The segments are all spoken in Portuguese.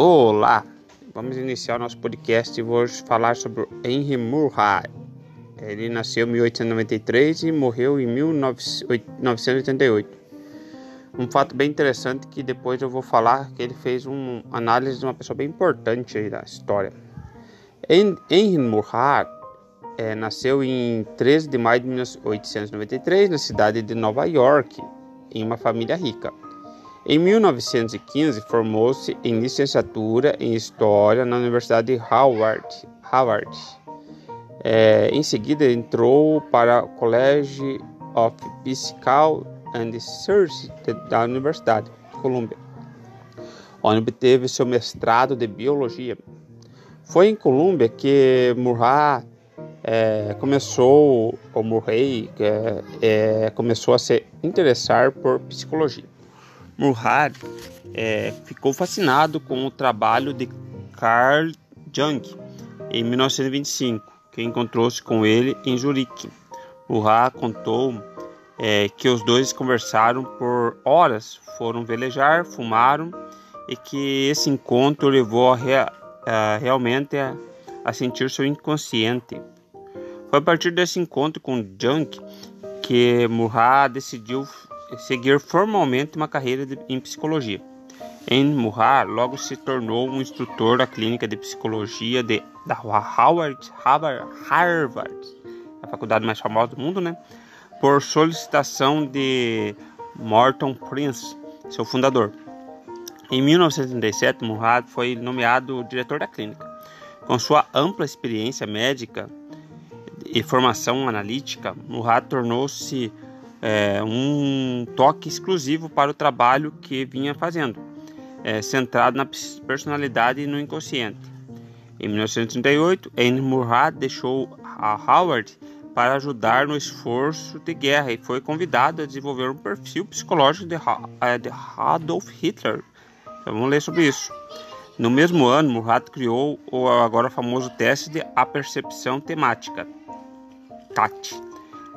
Olá, vamos iniciar o nosso podcast e vou falar sobre Henry Murray. Ele nasceu em 1893 e morreu em 1988. Um fato bem interessante que depois eu vou falar que ele fez uma análise de uma pessoa bem importante aí da história. Henry Murray é, nasceu em 13 de maio de 1893 na cidade de Nova York, em uma família rica. Em 1915, formou-se em licenciatura em História na Universidade de Howard. Howard. É, em seguida, entrou para o College of Physical and Research da Universidade de Columbia, onde obteve seu mestrado de Biologia. Foi em Columbia que Murray é, começou, o Murray é, é, começou a se interessar por psicologia. Murray é, ficou fascinado com o trabalho de Carl Jung em 1925, que encontrou-se com ele em Zurique. Murray contou é, que os dois conversaram por horas, foram velejar, fumaram e que esse encontro levou a, rea, a realmente a, a sentir seu inconsciente. Foi a partir desse encontro com Jung que Murray decidiu seguir formalmente uma carreira de, em psicologia. Em Murray logo se tornou um instrutor da clínica de psicologia de, da Howard, Harvard, Harvard, a faculdade mais famosa do mundo, né? Por solicitação de Morton Prince, seu fundador. Em 1937, Murray foi nomeado diretor da clínica. Com sua ampla experiência médica e formação analítica, Murray tornou-se é, um toque exclusivo para o trabalho que vinha fazendo, é, centrado na personalidade e no inconsciente. Em 1938, Henry Murray deixou a Howard para ajudar no esforço de guerra e foi convidado a desenvolver um perfil psicológico de, é, de Adolf Hitler. Então, vamos ler sobre isso. No mesmo ano, Murray criou o agora famoso teste de apercepção temática, TAT,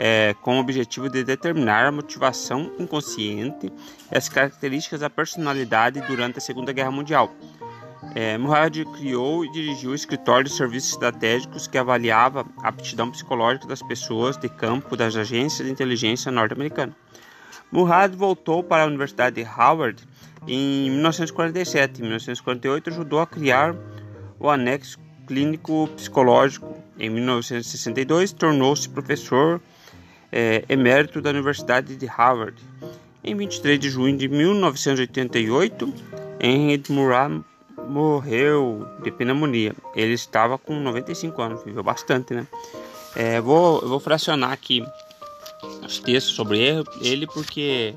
é, com o objetivo de determinar a motivação inconsciente e as características da personalidade durante a Segunda Guerra Mundial. É, criou e dirigiu o escritório de serviços estratégicos que avaliava a aptidão psicológica das pessoas de campo das agências de inteligência norte-americana. Murad voltou para a Universidade de Howard em 1947. Em 1948, ajudou a criar o anexo clínico psicológico. Em 1962, tornou-se professor é, emérito da Universidade de Harvard. Em 23 de junho de 1988, Henry Murray morreu de pneumonia. Ele estava com 95 anos, viveu bastante, né? É, vou, vou fracionar aqui os textos sobre ele, porque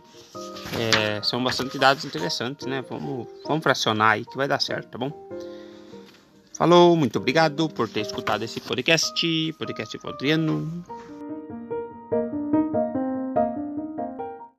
é, são bastante dados interessantes, né? Vamos, vamos fracionar aí que vai dar certo, tá bom? Falou, muito obrigado por ter escutado esse podcast, podcast Adriano.